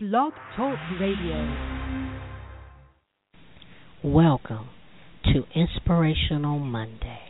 Blog Talk Radio. Welcome to Inspirational Monday.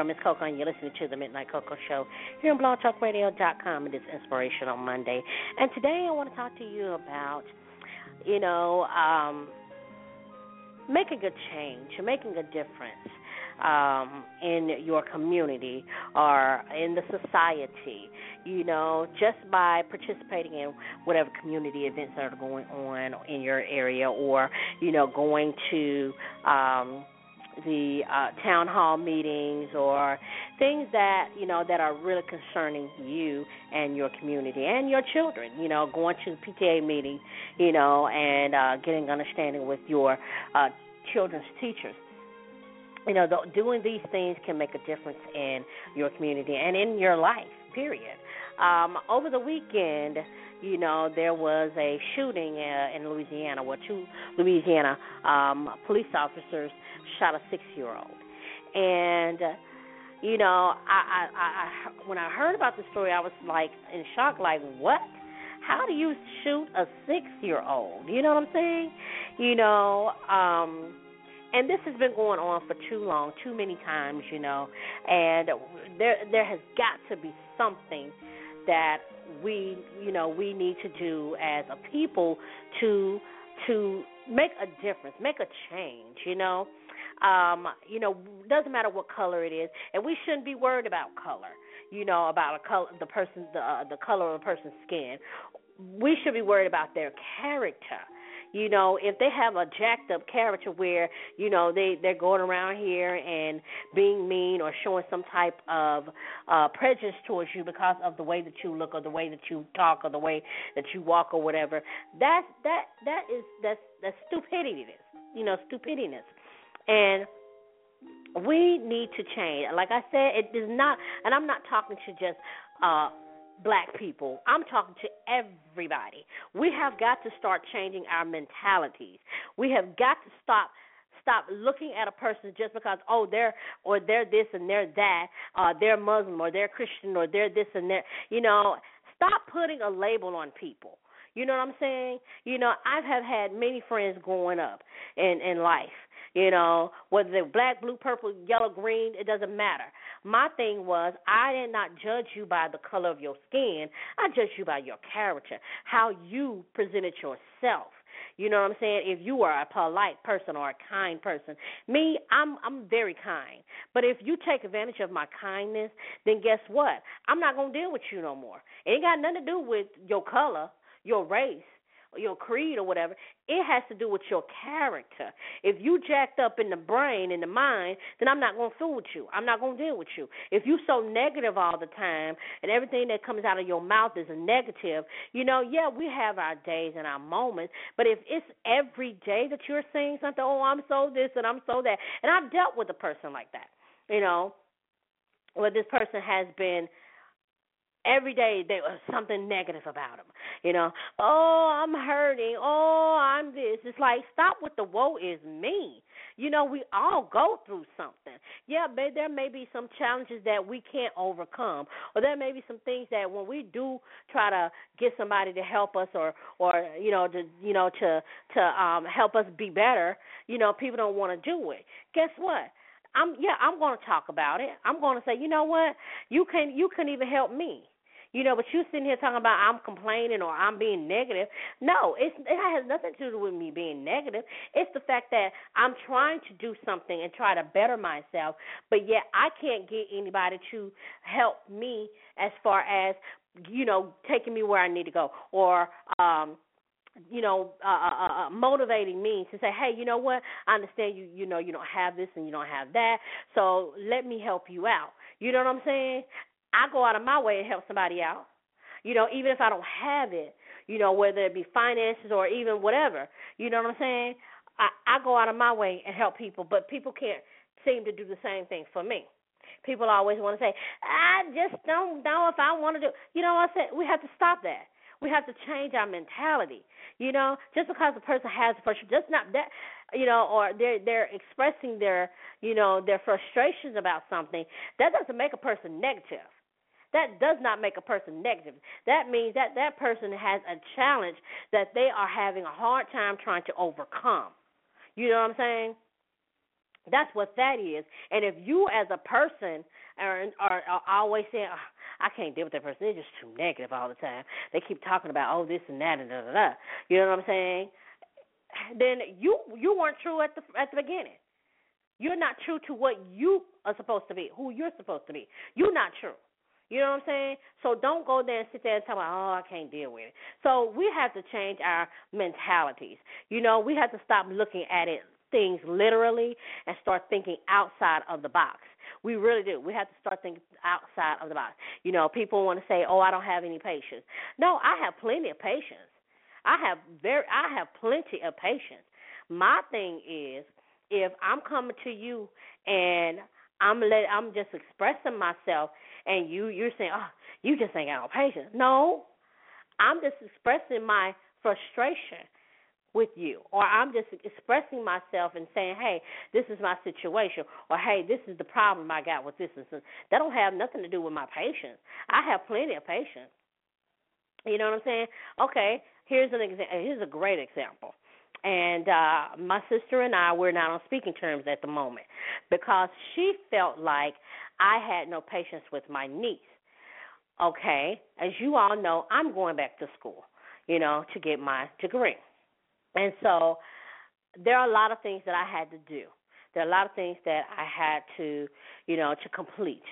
Girl, Miss Coco, and you're listening to the Midnight Coco Show here on blogtalkradio.com. It is Inspirational Monday. And today I want to talk to you about, you know, um, making a change, making a difference um, in your community or in the society. You know, just by participating in whatever community events that are going on in your area, or you know, going to um, the uh, town hall meetings or things that you know that are really concerning you and your community and your children. You know, going to the PTA meeting, you know, and uh, getting understanding with your uh, children's teachers. You know, the, doing these things can make a difference in your community and in your life. Period. Um, over the weekend, you know, there was a shooting uh, in Louisiana where two Louisiana um, police officers shot a six-year-old, and uh, you know, I, I, I, when I heard about the story, I was like in shock, like, what? How do you shoot a six-year-old? You know what I'm saying? You know, um, and this has been going on for too long, too many times, you know, and there there has got to be something that we you know we need to do as a people to to make a difference, make a change, you know. Um, you know, doesn't matter what color it is, and we shouldn't be worried about color. You know, about a color, the person's the uh, the color of a person's skin. We should be worried about their character you know, if they have a jacked up character where, you know, they they're going around here and being mean or showing some type of uh prejudice towards you because of the way that you look or the way that you talk or the way that you walk or whatever, that that that is that's that's stupidity. You know, stupidiness. And we need to change. Like I said, it is not, and I'm not talking to just uh black people. I'm talking to everybody. We have got to start changing our mentalities. We have got to stop stop looking at a person just because oh they're or they're this and they're that, uh they're Muslim or they're Christian or they're this and that. You know, stop putting a label on people. You know what I'm saying? You know, I have had many friends growing up in in life you know, whether they're black, blue, purple, yellow, green, it doesn't matter. My thing was I did not judge you by the color of your skin. I judged you by your character, how you presented yourself. You know what I'm saying? If you are a polite person or a kind person, me, I'm I'm very kind. But if you take advantage of my kindness, then guess what? I'm not gonna deal with you no more. It ain't got nothing to do with your color, your race your creed or whatever. It has to do with your character. If you jacked up in the brain in the mind, then I'm not going to fool with you. I'm not going to deal with you. If you so negative all the time and everything that comes out of your mouth is a negative, you know, yeah, we have our days and our moments, but if it's every day that you're saying something, oh, I'm so this and I'm so that, and I've dealt with a person like that, you know, where this person has been every day there was something negative about them. You know, oh, I'm hurting. Oh, I'm this. It's like stop with the woe is me. You know, we all go through something. Yeah, but there may be some challenges that we can't overcome, or there may be some things that when we do try to get somebody to help us, or or you know to you know to to um help us be better, you know, people don't want to do it. Guess what? I'm yeah, I'm going to talk about it. I'm going to say, you know what? You can you can even help me. You know, but you sitting here talking about I'm complaining or I'm being negative. No, it's it has nothing to do with me being negative. It's the fact that I'm trying to do something and try to better myself, but yet I can't get anybody to help me as far as you know taking me where I need to go or um you know, uh, uh, uh, uh, motivating me to say, hey, you know what? I understand you. You know, you don't have this and you don't have that, so let me help you out. You know what I'm saying? I go out of my way to help somebody out. You know, even if I don't have it, you know, whether it be finances or even whatever. You know what I'm saying? I, I go out of my way and help people, but people can't seem to do the same thing for me. People always want to say, I just don't know if I want to do. You know what I'm saying? We have to stop that. We have to change our mentality. You know, just because a person has a frustration, just not that, you know, or they're they're expressing their, you know, their frustrations about something. That doesn't make a person negative. That does not make a person negative. That means that that person has a challenge that they are having a hard time trying to overcome. You know what I'm saying? That's what that is. And if you as a person are, are, are always saying, oh, I can't deal with that person, they're just too negative all the time. They keep talking about oh this and that and da da da. You know what I'm saying? Then you you weren't true at the at the beginning. You're not true to what you are supposed to be, who you're supposed to be. You're not true. You know what I'm saying? So don't go there and sit there and talk about, oh, I can't deal with it. So we have to change our mentalities. You know, we have to stop looking at it things literally and start thinking outside of the box. We really do. We have to start thinking outside of the box. You know, people want to say, "Oh, I don't have any patience." No, I have plenty of patience. I have very I have plenty of patience. My thing is if I'm coming to you and I'm let I'm just expressing myself and you you're saying, "Oh, you just ain't got no patience." No. I'm just expressing my frustration with you or I'm just expressing myself and saying, "Hey, this is my situation," or "Hey, this is the problem I got with this and. That don't have nothing to do with my patience. I have plenty of patience. You know what I'm saying? Okay, here's an example. Here's a great example. And uh my sister and I we're not on speaking terms at the moment because she felt like I had no patience with my niece. Okay, as you all know, I'm going back to school, you know, to get my degree. And so there are a lot of things that I had to do. There are a lot of things that I had to, you know, to complete.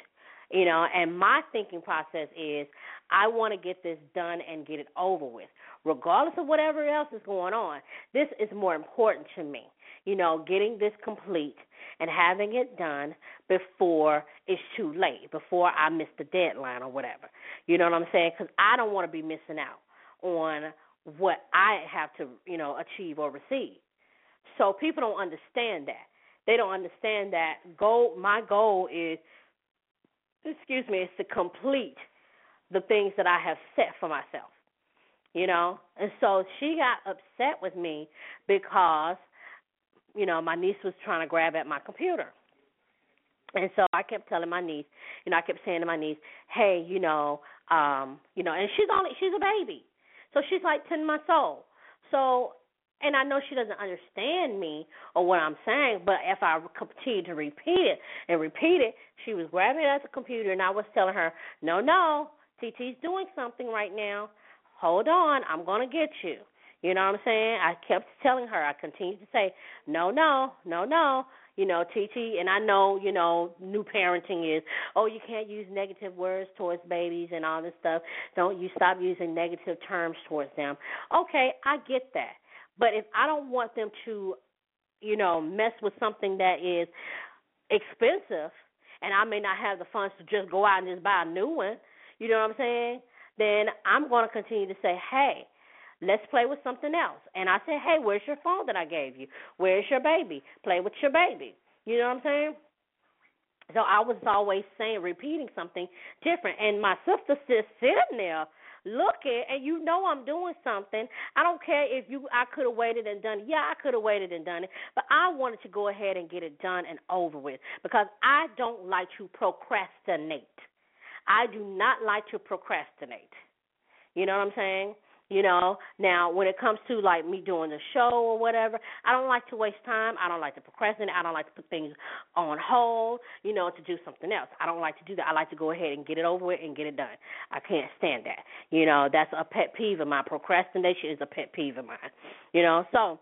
You know, and my thinking process is I want to get this done and get it over with. Regardless of whatever else is going on, this is more important to me. You know, getting this complete and having it done before it's too late, before I miss the deadline or whatever. You know what I'm saying? Because I don't want to be missing out on what I have to, you know, achieve or receive. So people don't understand that. They don't understand that goal my goal is excuse me, is to complete the things that I have set for myself. You know? And so she got upset with me because, you know, my niece was trying to grab at my computer. And so I kept telling my niece, you know, I kept saying to my niece, "Hey, you know, um, you know, and she's only she's a baby. So she's like 10 months old. So, and I know she doesn't understand me or what I'm saying, but if I continue to repeat it and repeat it, she was grabbing at the computer and I was telling her, no, no, TT's doing something right now. Hold on, I'm going to get you. You know what I'm saying? I kept telling her, I continued to say, no, no, no, no you know, TT, and I know, you know, new parenting is, oh, you can't use negative words towards babies and all this stuff. Don't you stop using negative terms towards them. Okay, I get that. But if I don't want them to, you know, mess with something that is expensive and I may not have the funds to just go out and just buy a new one, you know what I'm saying? Then I'm going to continue to say, hey, Let's play with something else. And I said, Hey, where's your phone that I gave you? Where's your baby? Play with your baby. You know what I'm saying? So I was always saying, repeating something different. And my sister just sitting there looking, and you know I'm doing something. I don't care if you I could have waited and done it. Yeah, I could have waited and done it, but I wanted to go ahead and get it done and over with because I don't like to procrastinate. I do not like to procrastinate. You know what I'm saying? You know, now when it comes to like me doing the show or whatever, I don't like to waste time. I don't like to procrastinate. I don't like to put things on hold, you know, to do something else. I don't like to do that. I like to go ahead and get it over with and get it done. I can't stand that. You know, that's a pet peeve of mine. Procrastination is a pet peeve of mine. You know, so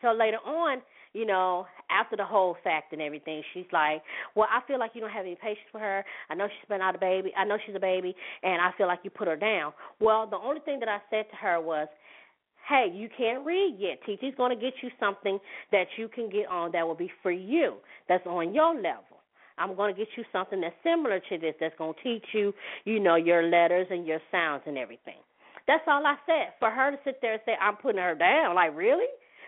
so later on, you know, after the whole fact and everything, she's like, "Well, I feel like you don't have any patience for her. I know she's been out a baby. I know she's a baby, and I feel like you put her down." Well, the only thing that I said to her was, "Hey, you can't read yet. TT's going to get you something that you can get on that will be for you. That's on your level." I'm going to get you something that's similar to this that's going to teach you, you know, your letters and your sounds and everything. That's all I said. For her to sit there and say, I'm putting her down, like, really?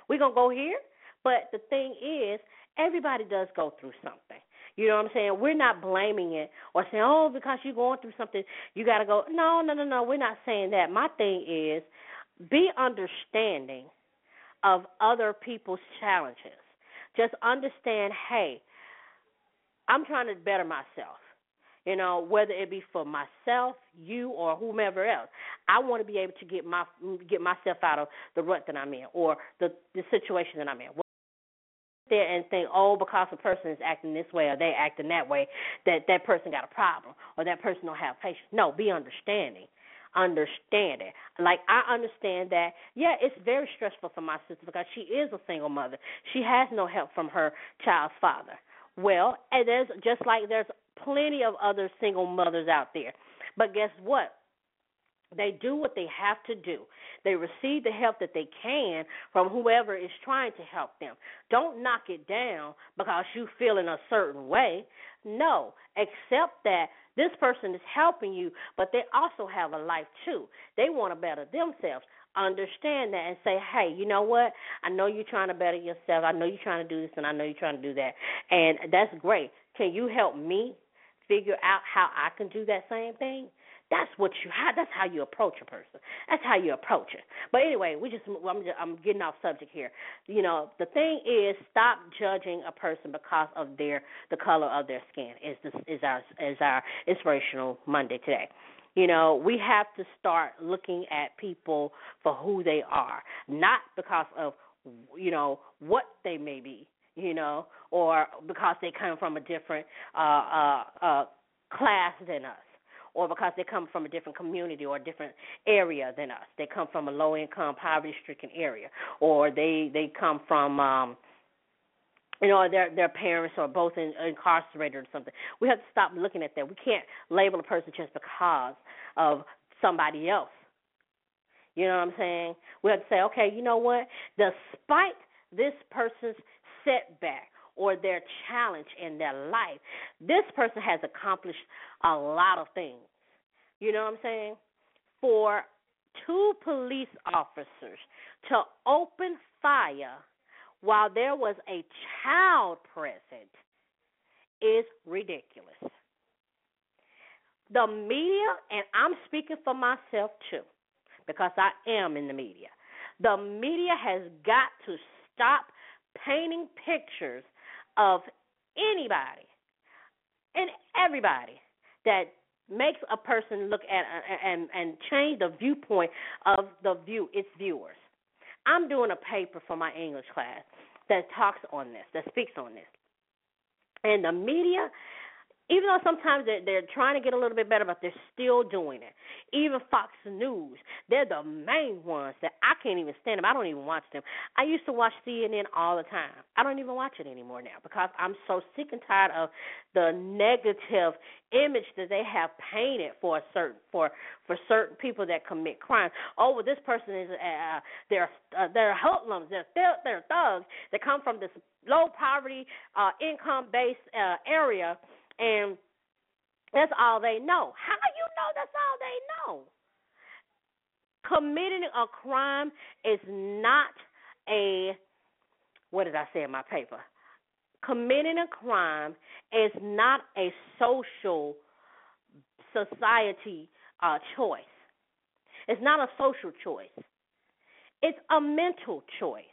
We're going to go here? But the thing is, everybody does go through something. You know what I'm saying? We're not blaming it or saying, oh, because you're going through something, you got to go. No, no, no, no. We're not saying that. My thing is be understanding of other people's challenges. Just understand, hey, I'm trying to better myself. You know, whether it be for myself, you, or whomever else, I want to be able to get my get myself out of the rut that I'm in or the the situation that I'm in. There and think, oh, because a person is acting this way or they acting that way, that that person got a problem or that person don't have patience. No, be understanding. Understand it. Like I understand that. Yeah, it's very stressful for my sister because she is a single mother. She has no help from her child's father. Well, and there's just like there's plenty of other single mothers out there. But guess what? They do what they have to do. They receive the help that they can from whoever is trying to help them. Don't knock it down because you feel in a certain way. No, accept that this person is helping you, but they also have a life too. They want to better themselves. Understand that and say, hey, you know what? I know you're trying to better yourself. I know you're trying to do this and I know you're trying to do that. And that's great. Can you help me figure out how I can do that same thing? That's what you how that's how you approach a person. That's how you approach it. But anyway, we just I'm just, I'm getting off subject here. You know, the thing is stop judging a person because of their the color of their skin. Is this is our is our inspirational Monday today. You know, we have to start looking at people for who they are, not because of you know what they may be, you know, or because they come from a different uh uh uh class than us or because they come from a different community or a different area than us. They come from a low income, poverty stricken area, or they they come from um you know their their parents are both in, incarcerated or something. We have to stop looking at that. We can't label a person just because of somebody else. You know what I'm saying? We have to say, okay, you know what? Despite this person's setback or their challenge in their life, this person has accomplished a lot of things. You know what I'm saying? For two police officers to open fire while there was a child present is ridiculous. The media, and I'm speaking for myself too, because I am in the media, the media has got to stop painting pictures of anybody and everybody that makes a person look at uh, and and change the viewpoint of the view its viewers. I'm doing a paper for my English class that talks on this, that speaks on this. And the media even though sometimes they're, they're trying to get a little bit better, but they're still doing it. Even Fox News, they're the main ones that I can't even stand them. I don't even watch them. I used to watch CNN all the time. I don't even watch it anymore now because I'm so sick and tired of the negative image that they have painted for a certain for for certain people that commit crimes. Oh, well, this person is uh, they're uh, they're hoodlums, they're they're thugs. They come from this low poverty, uh, income based uh, area and that's all they know. How you know that's all they know? Committing a crime is not a what did I say in my paper? Committing a crime is not a social society uh, choice. It's not a social choice. It's a mental choice.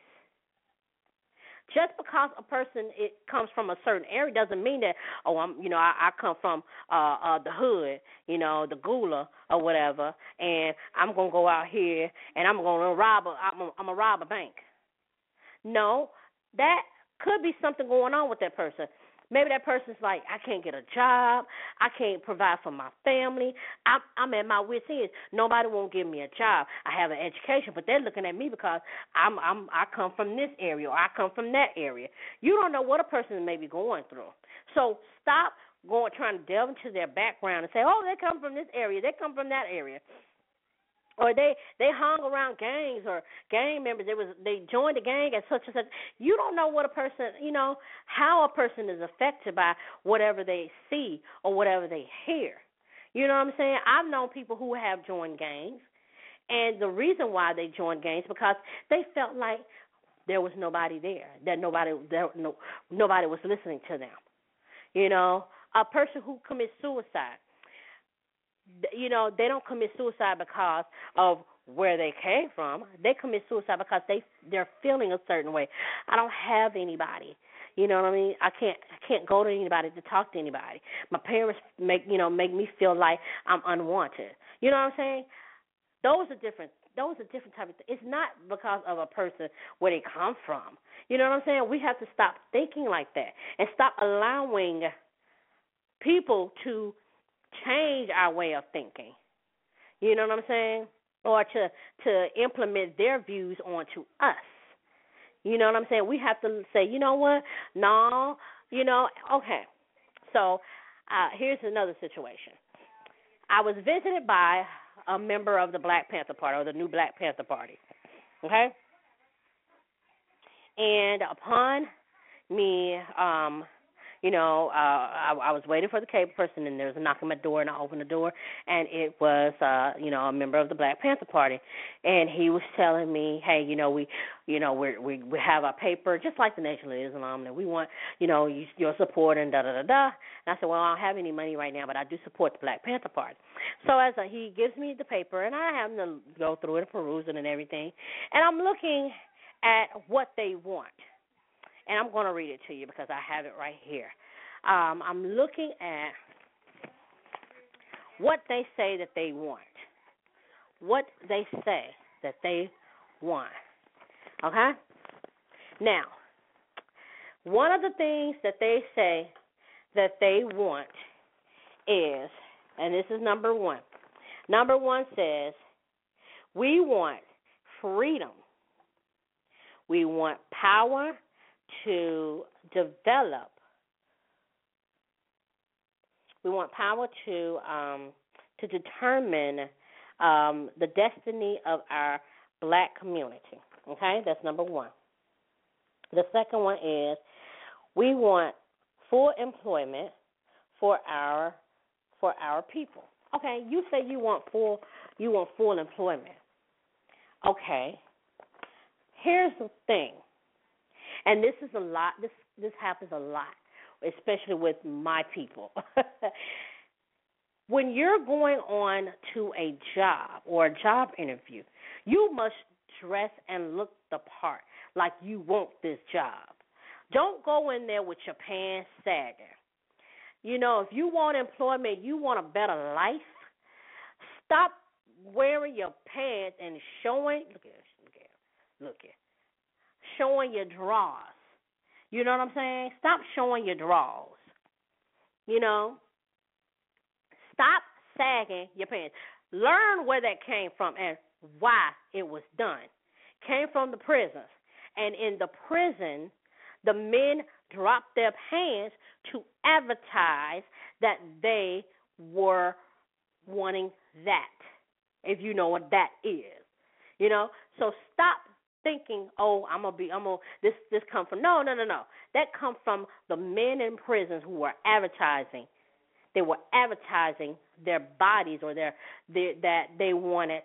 Just because a person it comes from a certain area doesn't mean that oh I'm you know I, I come from uh uh the hood you know the gula or whatever and I'm gonna go out here and I'm gonna rob a I'm a, I'm gonna rob a bank. No, that could be something going on with that person. Maybe that person's like, I can't get a job, I can't provide for my family. I'm, I'm at my wits' end. Nobody won't give me a job. I have an education, but they're looking at me because I'm, I'm, I come from this area or I come from that area. You don't know what a person may be going through. So stop going trying to delve into their background and say, oh, they come from this area, they come from that area or they they hung around gangs or gang members. It was they joined a gang at such and such. You don't know what a person you know how a person is affected by whatever they see or whatever they hear. You know what i'm saying? I've known people who have joined gangs. And the reason why they joined gangs because they felt like there was nobody there that nobody there no nobody was listening to them. You know a person who commits suicide you know they don't commit suicide because of where they came from they commit suicide because they they're feeling a certain way i don't have anybody you know what i mean i can't i can't go to anybody to talk to anybody my parents make you know make me feel like i'm unwanted you know what i'm saying those are different those are different type of things. It's not because of a person where they come from. You know what I'm saying? We have to stop thinking like that and stop allowing people to change our way of thinking. You know what I'm saying? Or to to implement their views onto us. You know what I'm saying? We have to say, you know what? No, you know, okay. So, uh here's another situation. I was visited by a member of the Black Panther Party or the new Black Panther Party. Okay? And upon me um you know, uh I, I was waiting for the cable person and there was a knock on my door and I opened the door and it was uh, you know, a member of the Black Panther Party. And he was telling me, Hey, you know, we you know, we we we have our paper just like the Nation of Islam and we want, you know, you, your support and da da da da. And I said, Well, I don't have any money right now but I do support the Black Panther Party. So as a, he gives me the paper and I have to go through it, peruse it and everything and I'm looking at what they want and I'm going to read it to you because I have it right here. Um, I'm looking at what they say that they want. What they say that they want. Okay? Now, one of the things that they say that they want is, and this is number one. Number one says, we want freedom. We want power to develop. We want power to um, to determine um, the destiny of our black community. Okay, that's number one. The second one is we want full employment for our for our people. Okay, you say you want full you want full employment. Okay. Here's the thing. And this is a lot this this happens a lot, especially with my people. when you're going on to a job or a job interview, you must dress and look the part like you want this job. Don't go in there with your pants sagging. You know, if you want employment, you want a better life, stop wearing your pants and showing look at look at look at showing your draws. You know what I'm saying? Stop showing your draws. You know? Stop sagging your pants. Learn where that came from and why it was done. Came from the prisons. And in the prison, the men dropped their pants to advertise that they were wanting that. If you know what that is. You know? So stop thinking, oh, I'm gonna be, I'm gonna this this come from no, no, no, no. That come from the men in prisons who were advertising. They were advertising their bodies or their, their that they wanted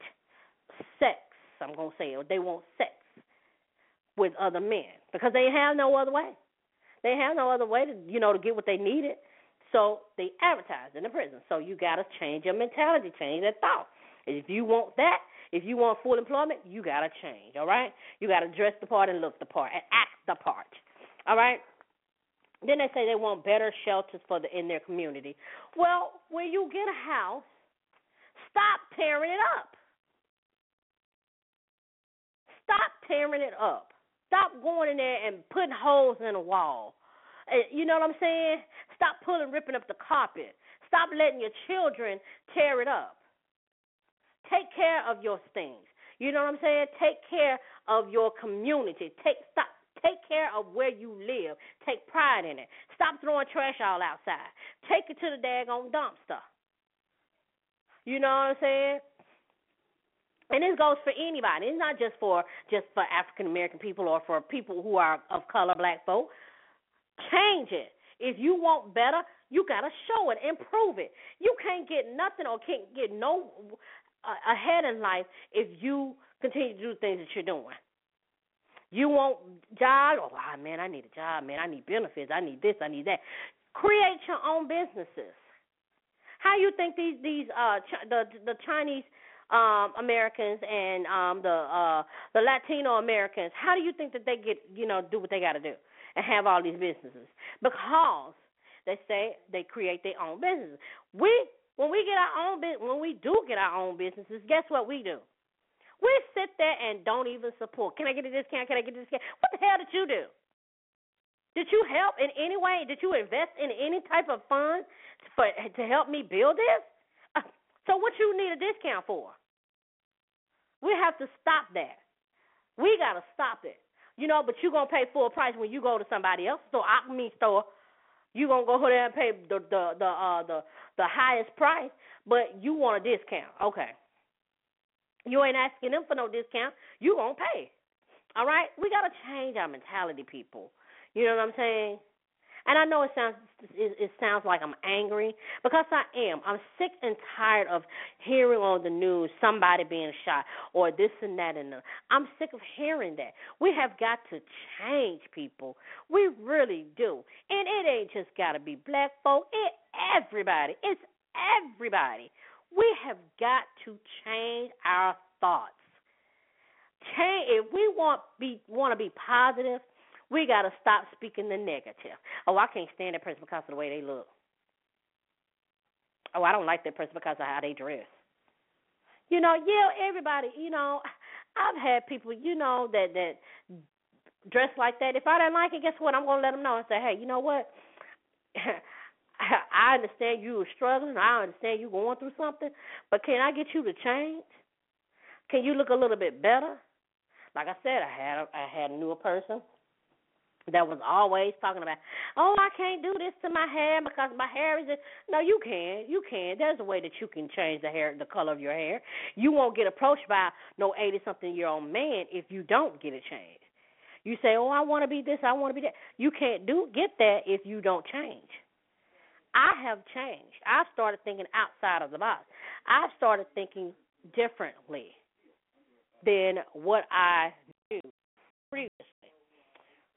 sex. I'm gonna say it. They want sex with other men because they have no other way. They have no other way to you know to get what they needed. So they advertise in the prison. So you got to change your mentality, change that thought. If you want that, if you want full employment, you got to change, all right? You got to dress the part and look the part and act the part, all right? Then they say they want better shelters for the in their community. Well, when you get a house, stop tearing it up. Stop tearing it up. Stop going in there and putting holes in the wall. Eh, you know what I'm saying? Stop pulling, ripping up the carpet. Stop letting your children tear it up. Take care of your things. You know what I'm saying? Take care of your community. Take stop take care of where you live. Take pride in it. Stop throwing trash all outside. Take it to the daggone dumpster. You know what I'm saying? And this goes for anybody. It's not just for just for African American people or for people who are of color, black folk. Change it. If you want better, you gotta show it, improve it. You can't get nothing or can't get no ahead in life if you continue to do things that you're doing. You want job? Oh man, I need a job, man. I need benefits. I need this. I need that. Create your own businesses. How you think these these uh Ch- the the Chinese um Americans and um the uh the Latino Americans, how do you think that they get you know do what they got to do and have all these businesses? Because they say they create their own businesses. We when we get our own when we do get our own businesses, guess what we do? We sit there and don't even support. Can I get a discount? Can I get a discount? What the hell did you do? Did you help in any way? Did you invest in any type of fund for to help me build this? Uh, so what you need a discount for? We have to stop that. We gotta stop it. You know, but you gonna pay full price when you go to somebody else's store, I mean store. You gonna go there and pay the the the uh the the highest price, but you want a discount. Okay. You ain't asking them for no discount. You gonna pay. All right? We gotta change our mentality, people. You know what I'm saying? And I know it sounds it, it sounds like I'm angry because I am. I'm sick and tired of hearing on the news somebody being shot or this and that and the, I'm sick of hearing that. We have got to change, people. We really do. And it ain't just got to be black folk. It everybody. It's everybody. We have got to change our thoughts. Change if we want be want to be positive we got to stop speaking the negative. Oh, I can't stand that person because of the way they look. Oh, I don't like that person because of how they dress. You know, yeah, everybody, you know, I've had people, you know, that that dress like that. If I don't like it, guess what? I'm going to let them know and say, hey, you know what? I understand you are struggling. I understand you going through something, but can I get you to change? Can you look a little bit better? Like I said, I had a, I had a newer person that was always talking about, oh, I can't do this to my hair because my hair is. Just... No, you can. You can. There's a way that you can change the hair, the color of your hair. You won't get approached by no eighty-something year old man if you don't get it changed. You say, oh, I want to be this, I want to be that. You can't do get that if you don't change. I have changed. I've started thinking outside of the box. I've started thinking differently than what I knew previously.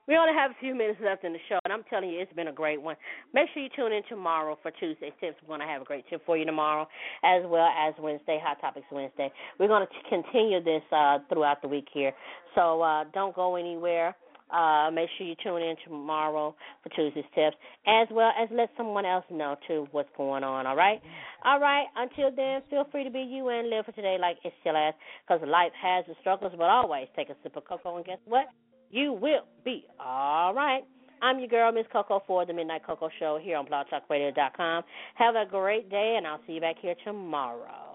We only have a few minutes left in the show, and I'm telling you, it's been a great one. Make sure you tune in tomorrow for Tuesday tips. We're going to have a great tip for you tomorrow, as well as Wednesday, Hot Topics Wednesday. We're going to continue this uh, throughout the week here, so uh, don't go anywhere. Uh, make sure you tune in tomorrow for Tuesday's tips, as well as let someone else know too what's going on. All right, all right. Until then, feel free to be you and live for today like it's your last, because life has its struggles, but always take a sip of cocoa, and guess what? You will be all right. I'm your girl, Miss Coco, for the Midnight Coco Show here on BlogTalkRadio.com. Have a great day, and I'll see you back here tomorrow.